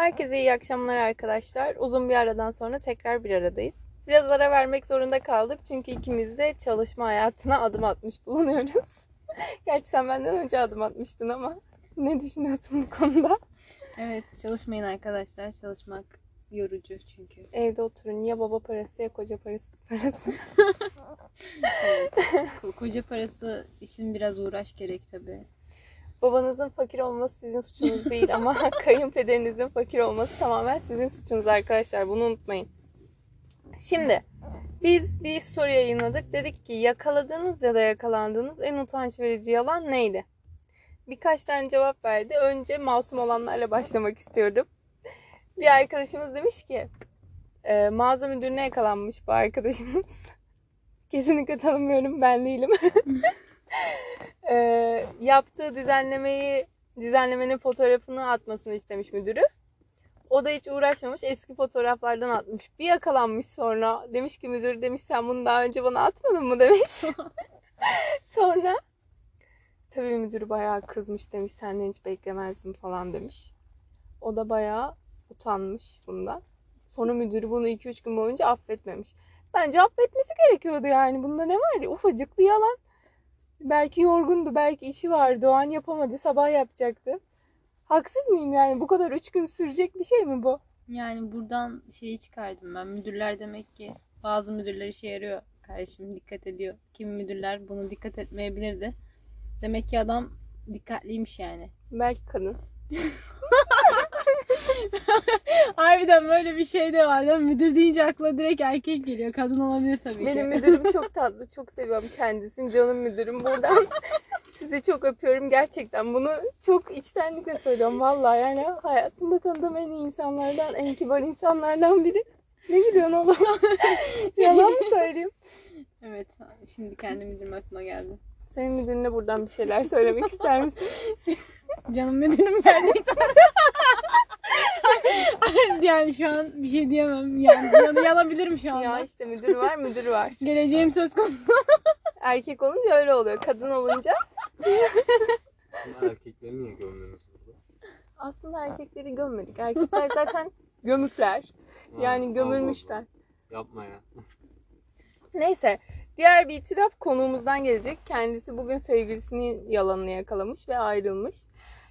Herkese iyi akşamlar arkadaşlar. Uzun bir aradan sonra tekrar bir aradayız. Biraz ara vermek zorunda kaldık çünkü ikimiz de çalışma hayatına adım atmış bulunuyoruz. Gerçi sen benden önce adım atmıştın ama ne düşünüyorsun bu konuda? Evet çalışmayın arkadaşlar. Çalışmak yorucu çünkü. Evde oturun ya baba parası ya koca parası parası. Evet. Ko- Koca parası için biraz uğraş gerek tabii. Babanızın fakir olması sizin suçunuz değil ama kayınpederinizin fakir olması tamamen sizin suçunuz arkadaşlar. Bunu unutmayın. Şimdi biz bir soru yayınladık. Dedik ki yakaladığınız ya da yakalandığınız en utanç verici yalan neydi? Birkaç tane cevap verdi. Önce masum olanlarla başlamak istiyorum. Bir arkadaşımız demiş ki e, mağaza müdürüne yakalanmış bu arkadaşımız. Kesinlikle tanımıyorum ben değilim. e, yaptığı düzenlemeyi düzenlemenin fotoğrafını atmasını istemiş müdürü. O da hiç uğraşmamış eski fotoğraflardan atmış. Bir yakalanmış sonra demiş ki müdür demiş sen bunu daha önce bana atmadın mı demiş. sonra tabii müdür bayağı kızmış demiş senden hiç beklemezdim falan demiş. O da bayağı utanmış bundan. Sonra müdürü bunu 2-3 gün boyunca affetmemiş. Bence affetmesi gerekiyordu yani. Bunda ne var ya ufacık bir yalan. Belki yorgundu, belki işi vardı. O an yapamadı, sabah yapacaktı. Haksız mıyım yani? Bu kadar 3 gün sürecek bir şey mi bu? Yani buradan şeyi çıkardım ben. Müdürler demek ki bazı müdürler işe yarıyor. Kardeşim dikkat ediyor. Kimi müdürler bunu dikkat etmeyebilirdi. Demek ki adam dikkatliymiş yani. Belki kadın. Harbiden böyle bir şey de var. Değil mi? Müdür deyince akla direkt erkek geliyor. Kadın olabilir tabii Benim ki. müdürüm çok tatlı. Çok seviyorum kendisini. Canım müdürüm. Buradan sizi çok öpüyorum. Gerçekten bunu çok içtenlikle söylüyorum. Vallahi yani hayatımda tanıdığım en iyi insanlardan, en kibar insanlardan biri. Ne gülüyorsun oğlum? Yalan mı söyleyeyim? Evet. Şimdi kendi müdürüm aklıma geldi. Senin müdürüne buradan bir şeyler söylemek ister misin? Canım müdürüm gerçekten. yani şu an bir şey diyemem. Yani yan- yanabilirim şu anda. ya işte müdür var, müdür var. Geleceğim söz konusu. Erkek olunca öyle oluyor. Kadın olunca Erkekleri niye gömdünüz burada? aslında erkekleri gömmedik. Erkekler zaten gömükler. Yani gömülmüşler. Yapma ya. Neyse. Diğer bir itiraf konuğumuzdan gelecek. Kendisi bugün sevgilisinin yalanını yakalamış ve ayrılmış.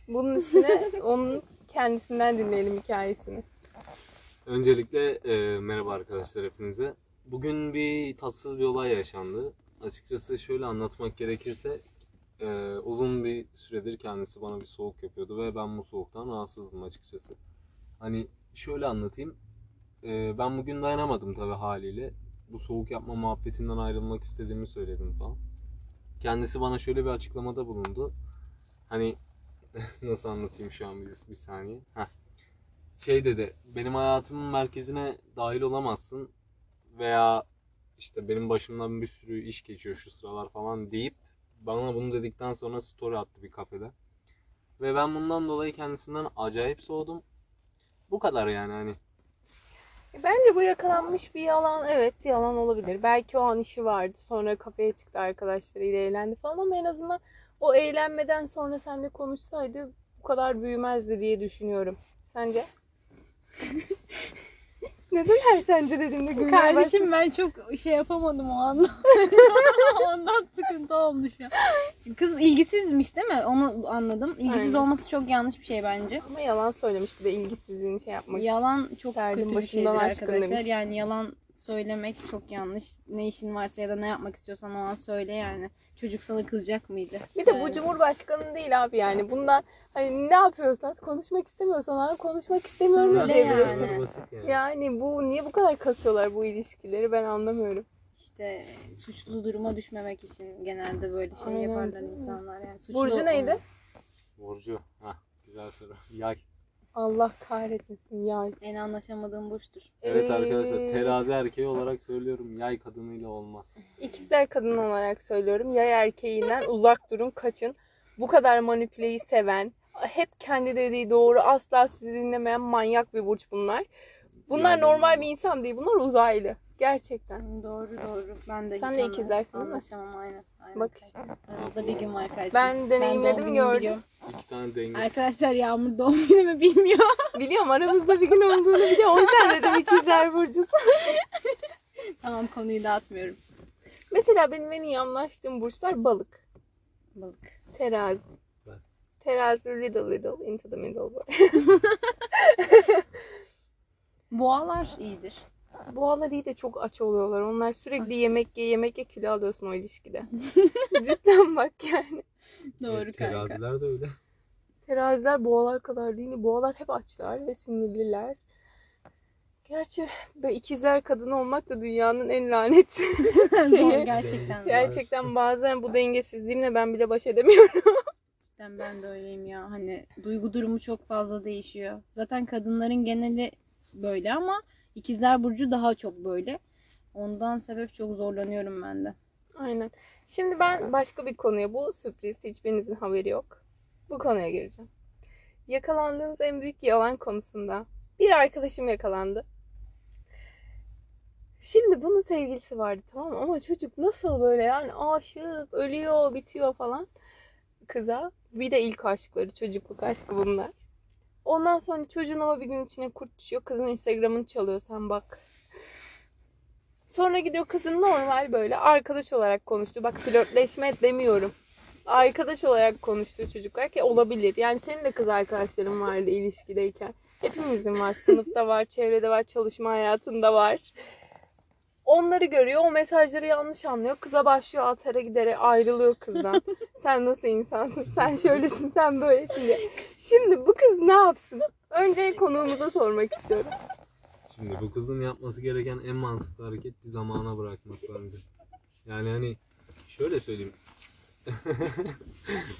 Bunun üstüne onun kendisinden dinleyelim hikayesini. Öncelikle e, merhaba arkadaşlar hepinize. Bugün bir tatsız bir olay yaşandı. Açıkçası şöyle anlatmak gerekirse e, uzun bir süredir kendisi bana bir soğuk yapıyordu ve ben bu soğuktan rahatsızdım açıkçası. Hani şöyle anlatayım. E, ben bugün dayanamadım tabii haliyle. Bu soğuk yapma muhabbetinden ayrılmak istediğimi söyledim falan. Kendisi bana şöyle bir açıklamada bulundu. Hani nasıl anlatayım şu an bir, bir saniye. Heh. Şey dedi, benim hayatımın merkezine dahil olamazsın veya işte benim başımdan bir sürü iş geçiyor şu sıralar falan deyip bana bunu dedikten sonra story attı bir kafede. Ve ben bundan dolayı kendisinden acayip soğudum. Bu kadar yani hani. Bence bu yakalanmış bir yalan. Evet yalan olabilir. Belki o an işi vardı. Sonra kafeye çıktı arkadaşlarıyla eğlendi falan ama en azından o eğlenmeden sonra seninle konuşsaydı bu kadar büyümezdi diye düşünüyorum. Sence? Neden her sence dediğimde gülmeye Kardeşim ben çok şey yapamadım o anda. Ondan sıkıntı oldu şu an. Kız ilgisizmiş değil mi? Onu anladım. İlgisiz Aynen. olması çok yanlış bir şey bence. Ama yalan söylemiş bir de ilgisizliğini şey yapmak için. Yalan çok Derdin kötü bir başından şeydir aşkın arkadaşlar. demiş. Yani yalan söylemek çok yanlış. Ne işin varsa ya da ne yapmak istiyorsan o an söyle yani. Çocuk sana kızacak mıydı? Bir de bu Yani. Cumhurbaşkanı değil abi yani. Bundan hani ne yapıyorsan konuşmak istemiyorsan abi konuşmak istemiyorum Söyle diyebilirsin. yani. Basit yani. Yani bu niye bu kadar kasıyorlar bu ilişkileri ben anlamıyorum. İşte suçlu duruma düşmemek için genelde böyle şey Aynen. yaparlar insanlar. Yani suçlu Burcu neydi? Burcu. Heh, güzel soru. Yay. Allah kahretmesin ya. En anlaşamadığım burçtur. Evet Ee, arkadaşlar terazi erkeği olarak söylüyorum yay kadınıyla olmaz. İkizler kadın olarak söylüyorum. Yay erkeğinden uzak durun, kaçın. Bu kadar manipüleyi seven, hep kendi dediği doğru, asla sizi dinlemeyen manyak bir burç bunlar. Bunlar Yani- normal bir insan değil. Bunlar uzaylı. Gerçekten. Doğru doğru. Ben de Sen de ikizlersin değil mi? Anlaşamam aynen. aynen. Bak işte. Aramızda bir gün var kardeşim. Ben deneyimledim, doğum günümü gördüm. biliyorum. İki tane dengesiz. Arkadaşlar Yağmur doğum günümü bilmiyor. Biliyorum aramızda bir gün olduğunu biliyorum. O yüzden dedim ikizler burcusu. Tamam konuyu dağıtmıyorum. Mesela benim en iyi anlaştığım burçlar balık, Balık. terazi. Ben. Terazi little little into the middle. böyle. Boğalar iyidir. Boğalar iyi de çok aç oluyorlar. Onlar sürekli yemek ye yemek ye kilo alıyorsun o ilişkide. Cidden bak yani. Doğru Evet, kanka. Teraziler de öyle. Teraziler boğalar kadar değil. Boğalar hep açlar ve sinirliler. Gerçi böyle ikizler kadın olmak da dünyanın en lanet Zor şeyi. gerçekten. zor. Gerçekten bazen bu dengesizliğimle ben bile baş edemiyorum. Cidden ben de öyleyim ya. Hani duygu durumu çok fazla değişiyor. Zaten kadınların geneli böyle ama ikizler burcu daha çok böyle. Ondan sebep çok zorlanıyorum ben de. Aynen. Şimdi ben başka bir konuya, bu sürpriz, hiçbirinizin haberi yok. Bu konuya gireceğim. Yakalandığınız en büyük yalan konusunda bir arkadaşım yakalandı. Şimdi bunun sevgilisi vardı tamam? Ama çocuk nasıl böyle yani aşık, ölüyor, bitiyor falan kıza. Bir de ilk aşkları, çocukluk aşkı bunlar. Ondan sonra çocuğun ama bir gün içine kurt düşüyor. Kızın Instagram'ını çalıyor sen bak. Sonra gidiyor kızın normal böyle arkadaş olarak konuştu. Bak flörtleşme demiyorum. Arkadaş olarak konuştuğu çocuklar ki olabilir. Yani senin de kız arkadaşların vardı ilişkideyken. Hepimizin var. Sınıfta var, çevrede var, çalışma hayatında var. Onları görüyor, o mesajları yanlış anlıyor. Kıza başlıyor atara gidere ayrılıyor kızdan. sen nasıl insansın, sen şöylesin, sen böylesin diye. Şimdi bu kız ne yapsın? Önce konuğumuza sormak istiyorum. Şimdi bu kızın yapması gereken en mantıklı hareket bir zamana bırakmak bence. Yani hani şöyle söyleyeyim.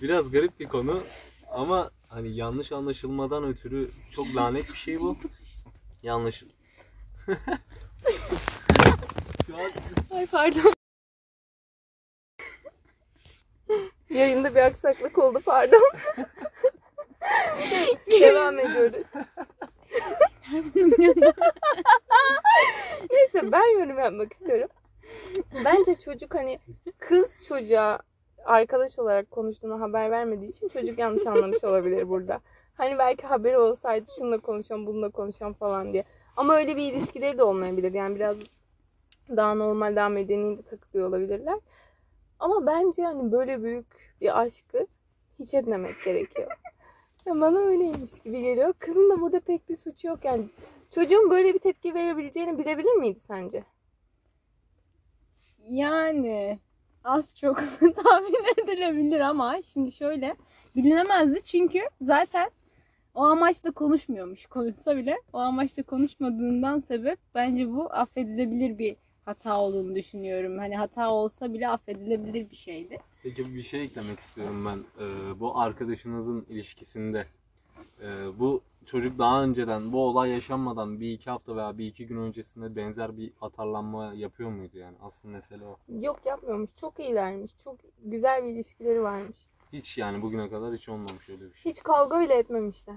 Biraz garip bir konu ama hani yanlış anlaşılmadan ötürü çok lanet bir şey bu. Yanlış. Ay pardon. Yayında bir aksaklık oldu pardon. Devam ediyoruz. Neyse ben yorum yapmak istiyorum. Bence çocuk hani kız çocuğa arkadaş olarak konuştuğunu haber vermediği için çocuk yanlış anlamış olabilir burada. Hani belki haberi olsaydı şununla konuşuyorum, bununla konuşuyorum falan diye. Ama öyle bir ilişkileri de olmayabilir. Yani biraz daha normal, daha medeni de takılıyor olabilirler. Ama bence hani böyle büyük bir aşkı hiç etmemek gerekiyor. Ya bana öyleymiş gibi geliyor. Kızın da burada pek bir suçu yok yani. Çocuğun böyle bir tepki verebileceğini bilebilir miydi sence? Yani az çok tahmin edilebilir ama şimdi şöyle bilinemezdi çünkü zaten o amaçla konuşmuyormuş. Konuşsa bile o amaçla konuşmadığından sebep bence bu affedilebilir bir hata olduğunu düşünüyorum. Hani hata olsa bile affedilebilir bir şeydi. Peki bir şey eklemek istiyorum ben. Ee, bu arkadaşınızın ilişkisinde e, bu çocuk daha önceden bu olay yaşanmadan bir iki hafta veya bir iki gün öncesinde benzer bir atarlanma yapıyor muydu yani? Asıl mesele o. Yok yapmıyormuş. Çok iyilermiş. Çok güzel bir ilişkileri varmış. Hiç yani bugüne kadar hiç olmamış öyle bir şey. Hiç kavga bile etmemişler.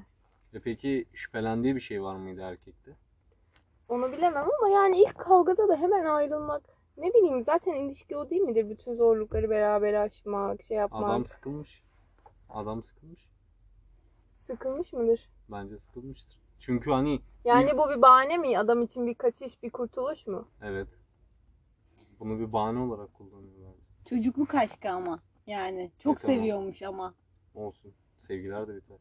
E peki şüphelendiği bir şey var mıydı erkekte? Onu bilemem ama yani ilk kavgada da hemen ayrılmak ne bileyim zaten ilişki o değil midir? Bütün zorlukları beraber aşmak, şey yapmak. Adam sıkılmış. Adam sıkılmış. Sıkılmış mıdır? Bence sıkılmıştır. Çünkü hani Yani bu bir bahane mi? Adam için bir kaçış, bir kurtuluş mu? evet bunu bir bahane olarak kullanıyor bence. Çocukluk aşkı ama yani çok E, tamam. seviyormuş ama. Olsun. Sevgiler de biter.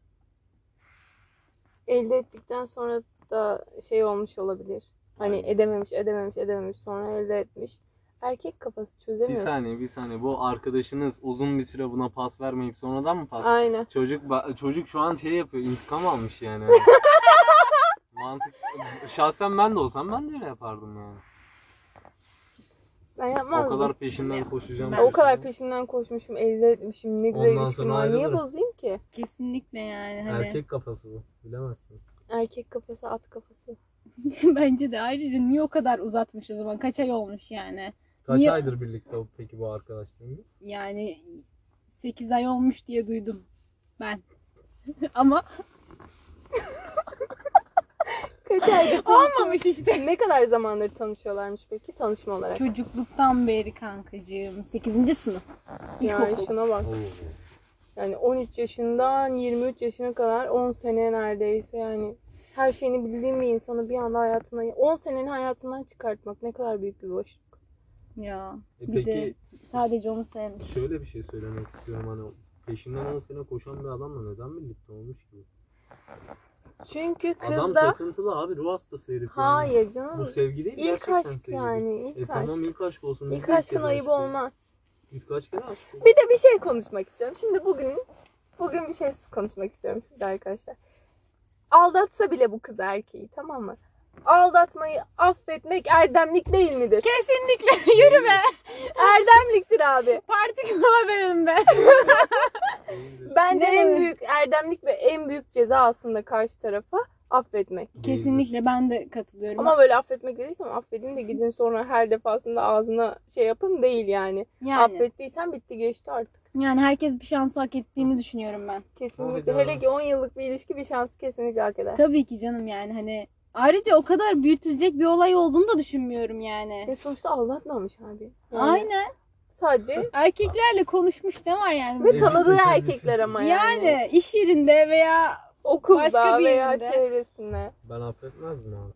Elde ettikten sonra da şey olmuş olabilir. Hani Aynen. edememiş, edememiş, edememiş sonra elde etmiş. Erkek kafası Bir çözemiyor. saniye bir saniye. Bu arkadaşınız uzun bir süre buna pas vermeyip sonradan mı pas Aynen. Çocuk çocuk şu an şey yapıyor. intikam almış yani. Mantık şahsen ben de olsam ben de öyle yapardım yani. Ben O yapmazdım. kadar peşinden koşacağım. Ben- O kadar peşinden koşmuşum, elde etmişim. Ne güzel Ondan ilişkim var. Niye bozayım ki? Kesinlikle yani hani Erkek kafası bu. Bilemezsiniz. Erkek kafası, at kafası. bence de ayrıca niye o kadar uzatmış o zaman kaç ay olmuş yani. Kaç Niye- aydır birlikte o- peki bu arkadaşlarınız? Yani 8 ay olmuş diye duydum ben. Ama Kaç aydır olmamış işte. Ne kadar zamandır tanışıyorlarmış peki tanışma olarak? Çocukluktan beri kankacığım. 8. sınıf. Yani İlkokul. şuna bak. Oo. Yani 13 yaşından 23 yaşına kadar 10 sene neredeyse yani. Her şeyini bildiğin bir insanı bir anda hayatına 10 senenin hayatından çıkartmak ne kadar büyük bir boşluk. Ya E bir peki de sadece onu sevmiş. şöyle bir şey söylemek istiyorum hani peşinden 10 sene koşan bir adamla neden birlikte olmuş ki? Çünkü kız Adam da takıntılı abi ruh hastası herif. yani. hayır Bu canım. sevgi değil İlk gerçekten aşk sevgi. yani ilk E aşk. tamam ilk aşk olsun. biz İlk de ilk aşkın kez ayıbı aşık olduk. olmaz. Biz kaç kere aşık olduk? Bir de bir şey konuşmak istiyorum. Şimdi bugün bugün bir şey konuşmak istiyorum sizle arkadaşlar. Aldatsa bile bu kız erkeği tamam mı? Aldatmayı affetmek erdemlik değil midir? Kesinlikle yürü be. Erdemliktir abi. Parti kımala verelim be. Bence en büyük erdemlik ve en büyük ceza aslında karşı tarafa affetmek. Kesinlikle ben de katılıyorum. Ama böyle affetmek dediysem affedin de gidin sonra her defasında ağzına şey yapın değil yani. yani, Affettiysen bitti geçti artık. Yani herkes bir şans hak ettiğini düşünüyorum ben. Kesinlikle. Hele ki 10 yıllık bir ilişki bir şansı kesinlikle hak eder. Tabii ki canım yani hani ayrıca o kadar büyütülecek bir olay olduğunu da düşünmüyorum yani. Ve sonuçta aldatmamış abi. Yani Aynen. Sadece Erkeklerle konuşmuş ne var yani? ve tanıdığı erkekler ama yani. Yani iş yerinde veya Okulda başka bir veya yerinde. çevresinde. Ben affetmezdim abi.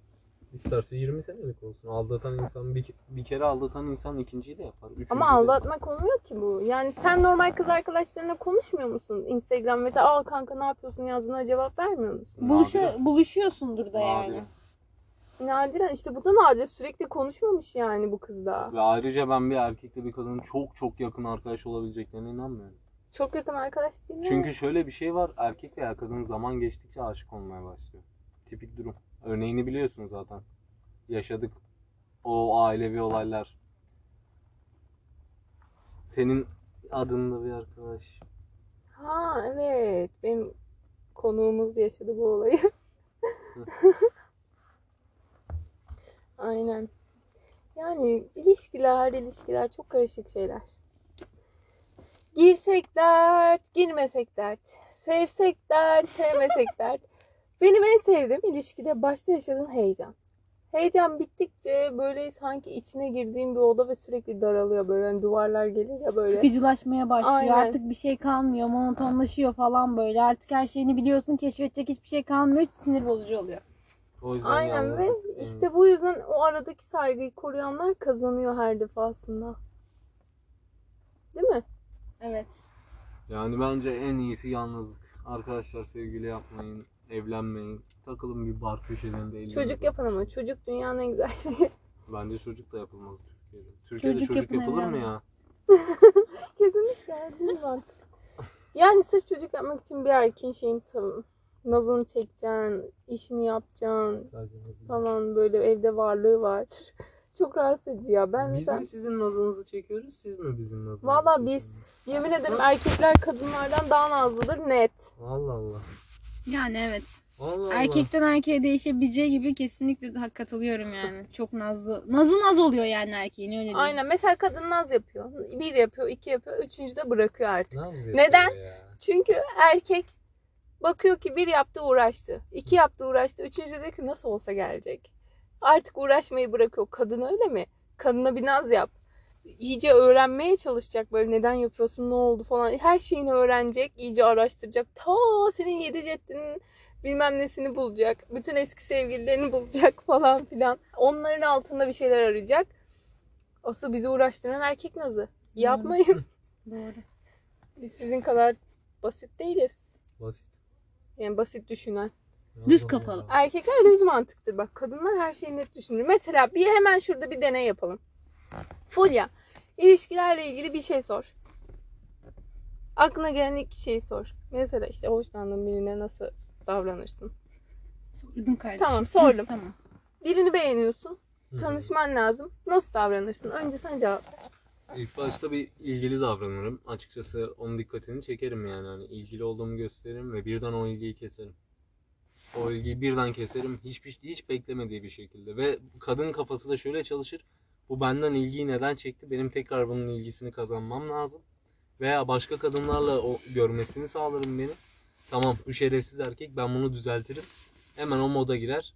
İsterse 20 senelik olsun. Aldatan insan bir, bir kere aldatan insan ikinciyi de yapar. Üçüncüyü Ama de yapar. aldatmak olmuyor ki bu. Yani sen normal kız arkadaşlarına konuşmuyor musun? Instagram mesela aa kanka ne yapıyorsun yazdığına cevap vermiyor musun? buluşu, Nadiren. buluşuyorsundur da yani. Nadiren. Nadiren işte bu da nadir sürekli konuşmamış yani bu kızda. Ve ayrıca ben bir erkekle bir kadının çok çok yakın arkadaş olabileceklerine inanmıyorum. Çok yakın arkadaş değil mi? Çünkü şöyle bir şey var. Erkek veya kadın zaman geçtikçe aşık olmaya başlıyor. Tipik durum. Örneğini biliyorsun zaten. Yaşadık. O ailevi olaylar. Senin adında bir arkadaş. Ha evet benim konuğumuz yaşadı bu olayı. Aynen. Yani ilişkiler, ilişkiler çok karışık şeyler. Girsek dert, girmesek dert. Sevsek dert, sevmesek dert. Benim en sevdiğim ilişkide başta yaşadığın heyecan. Heyecan bittikçe böyle sanki içine girdiğim bir oda ve sürekli daralıyor böyle hani duvarlar gelir ya böyle. Sıkıcılaşmaya başlıyor. Aynen. Artık bir şey kalmıyor. Monotonlaşıyor falan böyle. Artık her şeyini biliyorsun. Keşfedecek hiçbir şey kalmıyor. Sinir bozucu oluyor. O yüzden Aynen ve yalnızlık işte bu yüzden o aradaki saygıyı koruyanlar kazanıyor her defasında. Değil mi? Evet. Yani bence en iyisi yalnızlık. Arkadaşlar sevgili yapmayın. Evlenmeyin. Takılın bir bar köşelerinde. Çocuk yapın ama çocuk dünyanın en güzel şeyi. Bence çocuk da yapılmaz Türkiye'de. Türkiye'de Çocuk çocuk, yapın, yapılır mı ya? Kesinlikle değil mantık? Yani sırf çocuk yapmak için bir erkeğin şeyini tam nazını çekeceksin, işini yapacaksın Sadece falan böyle evde varlığı var. Çok rahatsız edici ya. Ben Biz mesela mi sizin nazınızı çekiyoruz, siz mi bizim nazınızı Valla çekiyorsunuz? yemin ederim erkekler kadınlardan daha nazlıdır net. Allah Allah. Yani evet. Allah Allah. Erkekten erkeğe değişebileceği gibi kesinlikle daha katılıyorum yani. Çok nazlı. Nazı naz oluyor yani erkeğin öyle diyeyim. Aynen mesela kadın naz yapıyor. Bir yapıyor, iki yapıyor, üçüncü de bırakıyor artık. Naz yapıyor Neden? Ya. Çünkü erkek bakıyor ki bir yaptı uğraştı. iki yaptı uğraştı. Üçüncü de ki nasıl olsa gelecek. Artık uğraşmayı bırakıyor. Kadın öyle mi? Kadına bir naz yap. İyice öğrenmeye çalışacak böyle neden yapıyorsun ne oldu falan. Her şeyini öğrenecek. iyice araştıracak. Ta senin yedi ceddinin bilmem nesini bulacak. Bütün eski sevgililerini bulacak falan filan. Onların altında bir şeyler arayacak. Asıl bizi uğraştıran erkek nazı. Yapmayın. Doğru. Biz sizin kadar basit değiliz. Basit. Yani basit düşünen. Düz kafalı. Erkekler düz mantıktır bak. Kadınlar her şeyi net düşünür. Mesela bir hemen şurada bir deney yapalım. Fulya, ilişkilerle ilgili bir şey sor. Aklına gelen ilk şeyi sor. Mesela işte hoşlandığın birine nasıl davranırsın? Sordun kardeşim. Tamam, sordum. tamam. Birini beğeniyorsun. Tanışman lazım. Nasıl davranırsın? Önce sen cevap ver. İlk başta bir ilgili davranırım. Açıkçası onun dikkatini çekerim yani. Hani ilgili olduğumu gösteririm ve birden o ilgiyi keserim. O ilgiyi birden keserim. Hiçbir hiç beklemediği bir şekilde. Ve kadın kafası da şöyle çalışır. Bu benden ilgiyi neden çekti? Benim tekrar bunun ilgisini kazanmam lazım. Veya başka kadınlarla o görmesini sağlarım beni. Tamam bu şerefsiz erkek ben bunu düzeltirim. Hemen o moda girer.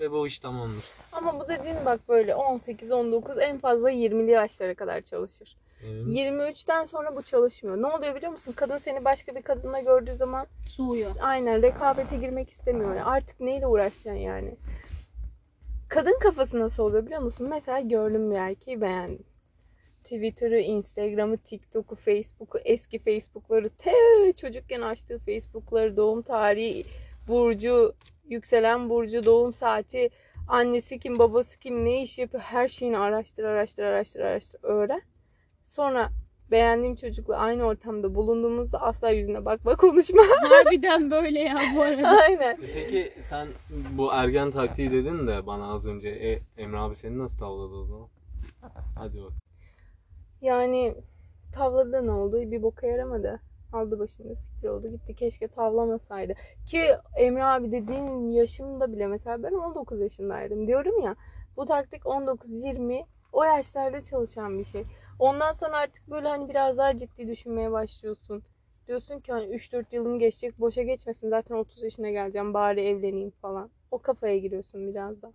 Ve bu iş tamamdır. Ama bu dediğin bak böyle 18, 19 en fazla 20'li yaşlara kadar çalışır. Evet. 23'ten sonra bu çalışmıyor. Ne oluyor biliyor musun? Kadın seni başka bir kadınla gördüğü zaman Soğuyor. aynen rekabete girmek istemiyor. Artık neyle uğraşacaksın yani? Kadın kafası nasıl oluyor biliyor musun? Mesela gördüm bir erkeği beğendim. Twitter'ı, Instagram'ı, TikTok'u, Facebook'u, eski Facebook'ları, te çocukken açtığı Facebook'ları, doğum tarihi, burcu, yükselen burcu, doğum saati, annesi kim, babası kim, ne iş yapıyor her şeyini araştır, araştır, araştır, araştır, öğren. Sonra beğendiğim çocukla aynı ortamda bulunduğumuzda asla yüzüne bakma konuşma. Harbiden böyle ya bu arada. Aynen. E Peki sen bu ergen taktiği dedin de bana az önce e, Emre abi seni nasıl tavladı o zaman? Hadi bak. Yani tavladı ne oldu? Bir boka yaramadı. Aldı başını siktir oldu gitti. Keşke tavlamasaydı. Ki Emre abi dediğin yaşımda bile mesela ben 19 yaşındaydım. Diyorum ya bu taktik 19-20 o yaşlarda çalışan bir şey. Ondan sonra artık böyle hani biraz daha ciddi düşünmeye başlıyorsun. Diyorsun ki hani 3-4 yılım geçecek boşa geçmesin zaten 30 yaşına geleceğim bari evleneyim falan. O kafaya giriyorsun biraz da.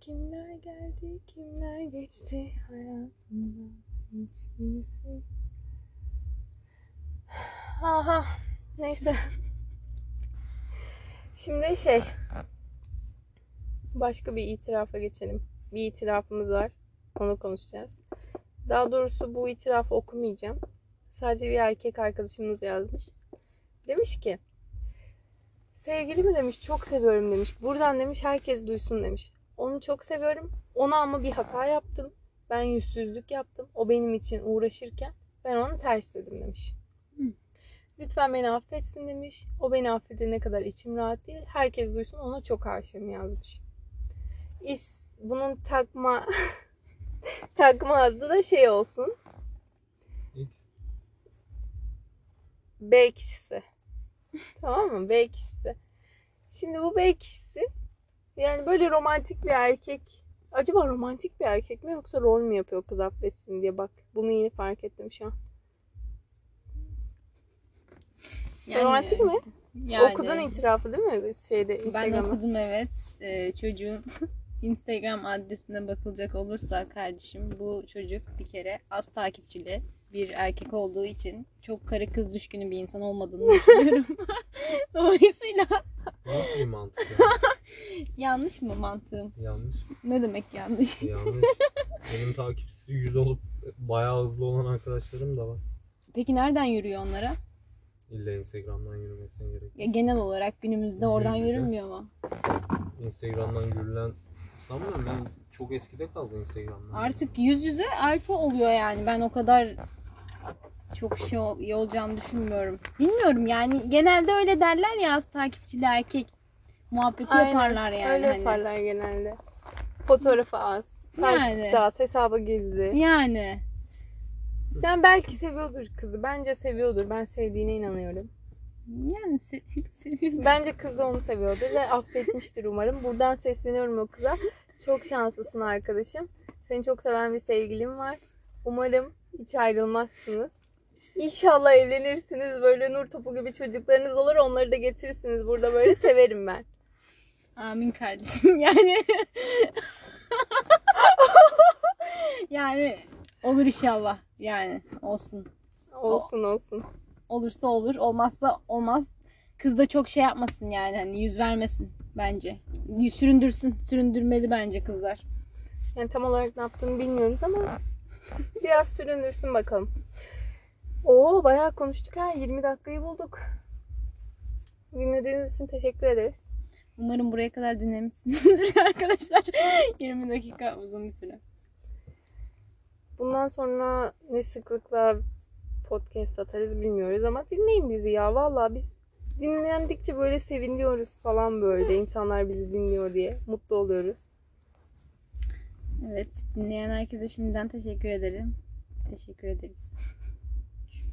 Kimler geldi, kimler geçti hayatımdan hiçbirisi. Aha, neyse. Şimdi şey, başka bir itirafa geçelim. Bir itirafımız var, onu konuşacağız. Daha doğrusu bu itirafı okumayacağım. Sadece bir erkek arkadaşımız yazmış. Demiş ki, sevgilimi demiş çok seviyorum demiş. Buradan demiş herkes duysun demiş. Onu çok seviyorum. Ona ama bir hata yaptım. Ben yüzsüzlük yaptım. O benim için uğraşırken ben onu tersledim demiş. Hı. Lütfen beni affetsin demiş. O beni affedene kadar içim rahat değil. Herkes duysun ona çok aşığım yazmış. İs, bunun takma takma adı da şey olsun. X. B kişisi. tamam mı? B kişisi. Şimdi bu B kişisi yani böyle romantik bir erkek. Acaba romantik bir erkek mi yoksa rol mü yapıyor kız affetsin diye bak. Bunu yeni fark ettim şu an. Romantik mi? Yani, Okudun itirafı değil mi şeyde Ben okudum evet. Ee, çocuğun Instagram adresine bakılacak olursa kardeşim bu çocuk bir kere az takipçili bir erkek olduğu için çok karı kız düşkünü bir insan olmadığını düşünüyorum. Dolayısıyla Nasıl bir mantık ya? yanlış mı mantığım? Yanlış. Ne demek yanlış? Yanlış. Benim takipçisi 100 olup bayağı hızlı olan arkadaşlarım da var. Peki nereden yürüyor onlara? İlla Instagram'dan yürümesine gerek. yok. Ya genel olarak günümüzde oradan yüze. yürünmüyor mu? Instagram'dan yürülen sanmıyorum ben çok eskide kaldı Instagram'dan. Artık yüz yüze alfa oluyor yani. Ben o kadar çok şey ol- iyi olacağını düşünmüyorum. Bilmiyorum yani genelde öyle derler ya az takipçili erkek muhabbeti Aynen, yaparlar yani. Öyle hani. yaparlar genelde. Fotoğrafı az. Takipçisi Yani. az. Hesabı gizli. Yani Yani belki seviyordur kızı. Bence seviyordur. Ben sevdiğine inanıyorum. yani se- seviyorum. Bence kız da onu seviyordur ve affetmiştir umarım. Buradan sesleniyorum o kıza. Çok şanslısın arkadaşım. Seni çok seven bir sevgilim var. Umarım hiç ayrılmazsınız. İnşallah evlenirsiniz. Böyle nur topu gibi çocuklarınız olur. Onları da getirirsiniz. Burada böyle severim ben. Amin kardeşim yani. yani olur inşallah yani olsun. Olsun olsun. Olursa olur olmazsa olmaz. Kız da çok şey yapmasın yani hani yüz vermesin bence. Süründürsün. Süründürmeli bence kızlar. Yani tam olarak ne yaptığını bilmiyoruz ama biraz süründürsün bakalım. Oo bayağı konuştuk ha. 20 dakikayı bulduk. Dinlediğiniz için teşekkür ederiz. Umarım buraya kadar dinlemişsinizdir arkadaşlar. 20 dakika uzun bir süre. Bundan sonra ne sıklıkla podcast atarız bilmiyoruz ama dinleyin bizi ya. Vallahi biz dinlendikçe böyle seviniyoruz falan böyle. İnsanlar bizi dinliyor diye mutlu oluyoruz. Evet dinleyen herkese şimdiden teşekkür ederim. Teşekkür ederiz.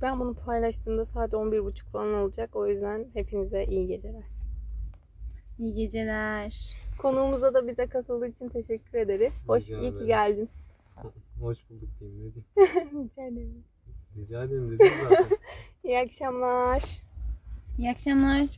Ben bunu paylaştığımda saat 11.30 falan olacak. O yüzden hepinize iyi geceler. İyi geceler. Konuğumuza da bize katıldığı için teşekkür ederiz. Hoş, Rica iyi ki ederim. geldin. Hoş bulduk diyeyim ne diyeyim. Rica ederim. Rica ederim dedim zaten. İyi akşamlar. İyi akşamlar.